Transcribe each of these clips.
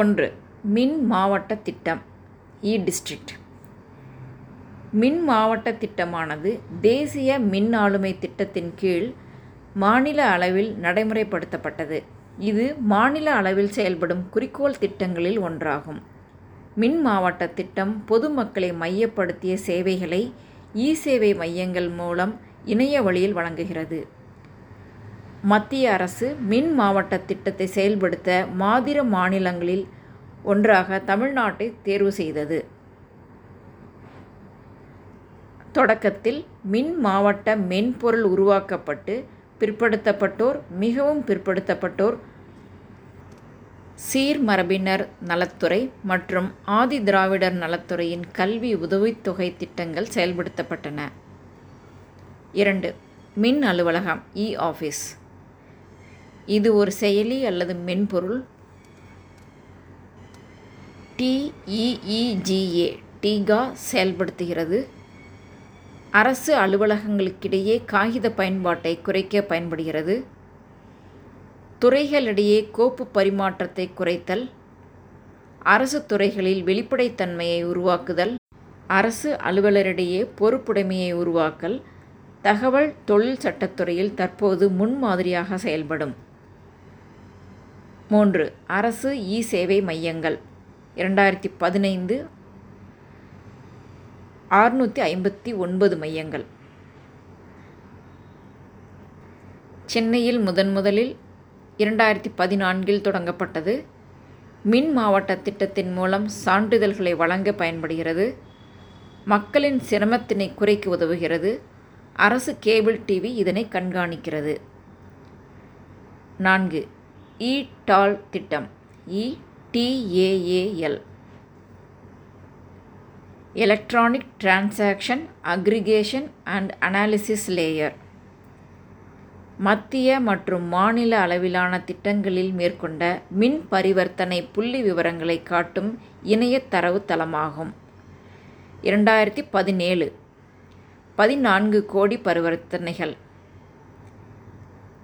ஒன்று மின் மாவட்ட திட்டம் e இ டிஸ்ட்ரிக்ட் மின் மாவட்ட திட்டமானது தேசிய மின் ஆளுமை திட்டத்தின் கீழ் மாநில அளவில் நடைமுறைப்படுத்தப்பட்டது. இது மாநில அளவில் செயல்படும் குறிக்கோள் திட்டங்களில் ஒன்றாகும். மின் மாவட்ட திட்டம் பொதுமக்களை மையப்படுத்திய சேவைகளை இ சேவை மையங்கள் மூலம் இணைய வழியில் வழங்குகிறது. மத்திய அரசு மின் மாவட்ட திட்டத்தை செயல்படுத்த மாதிர மாநிலங்களில் ஒன்றாக தமிழ்நாட்டை தேர்வு செய்தது. தொடக்கத்தில் மின் மாவட்ட மென்பொருள் உருவாக்கப்பட்டு பிற்படுத்தப்பட்டோர் மிகவும் பிற்படுத்தப்பட்டோர் சீர்மரபினர் நலத்துறை மற்றும் ஆதி திராவிடர் நலத்துறையின் கல்வி உதவித்தொகை திட்டங்கள் செயல்படுத்தப்பட்டன. இரண்டு மின் அலுவலகம் இ ஆஃபீஸ் இது ஒரு செயலி அல்லது மென்பொருள். டிஇஇஜிஏ டீகா செயல்படுத்துகிறது. அரசு அலுவலகங்களுக்கிடையே காகித பயன்பாட்டை குறைக்க பயன்படுகிறது. துறைகளிடையே கோப்பு பரிமாற்றத்தை குறைத்தல். அரசு துறைகளில் வெளிப்படைத்தன்மையை உருவாக்குதல். அரசு அலுவலரிடையே பொறுப்புடைமையை உருவாக்கல். தகவல் தொழில் சட்டத்துறையில் தற்போது முன்மாதிரியாக செயல்படும். மூன்று. அரசு இ சேவை மையங்கள். இரண்டாயிரத்தி பதினைந்து ஆறுநூற்றி ஐம்பத்தி ஒன்பது மையங்கள். சென்னையில் முதன் முதலில் இரண்டாயிரத்தி பதினான்கில் தொடங்கப்பட்டது. மின் மாவட்ட திட்டத்தின் மூலம் சான்றிதழ்களை வழங்க பயன்படுகிறது. மக்களின் சிரமத்தினை குறைக்க உதவுகிறது. அரசு கேபிள் டிவி இதனை கண்காணிக்கிறது. நான்கு. இ டால் திட்டம். E T A A L. Electronic transaction aggregation and analysis layer மத்திய மற்றும் மாநில அளவிலான திட்டங்களில் மேற்கொண்ட மின் பரிவர்த்தனை புள்ளி விவரங்களை காட்டும் இணைய தரவு தளமாகும். இரண்டாயிரத்தி பதினேழு. பதினான்கு கோடி பரிவர்த்தனைகள்.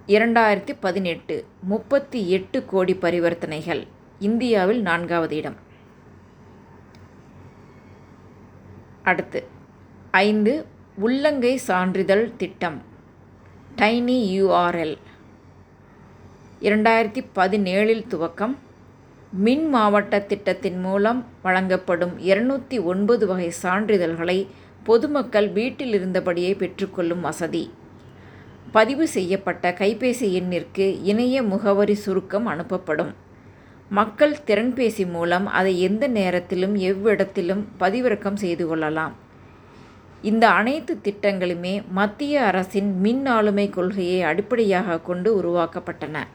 இரண்டாயிரத்தி பதினெட்டு முப்பத்தி எட்டு கோடி பரிவர்த்தனைகள். இந்தியாவில் நான்காவது இடம். அடுத்து ஐந்து உள்ளங்கை சான்றிதழ் திட்டம். டைனி யூஆர்எல் இரண்டாயிரத்தி பதினேழில் துவக்கம். மின் மாவட்ட திட்டத்தின் மூலம் வழங்கப்படும் இருநூற்றி ஒன்பது வகை சான்றிதழ்களை பொதுமக்கள் வீட்டில் இருந்தபடியே பெற்றுக்கொள்ளும் வசதி. பதிவு செய்யப்பட்ட கைபேசி எண்ணிற்கு இணைய முகவரி சுருக்கம் அனுப்பப்படும். மக்கள் திறன்பேசி மூலம் அதை எந்த நேரத்திலும் எவ்விடத்திலும் பதிவிறக்கம் செய்து கொள்ளலாம். இந்த அனைத்து திட்டங்களுமே மத்திய அரசின் மின் ஆளுமை கொள்கையை அடிப்படையாக கொண்டு உருவாக்கப்பட்டன.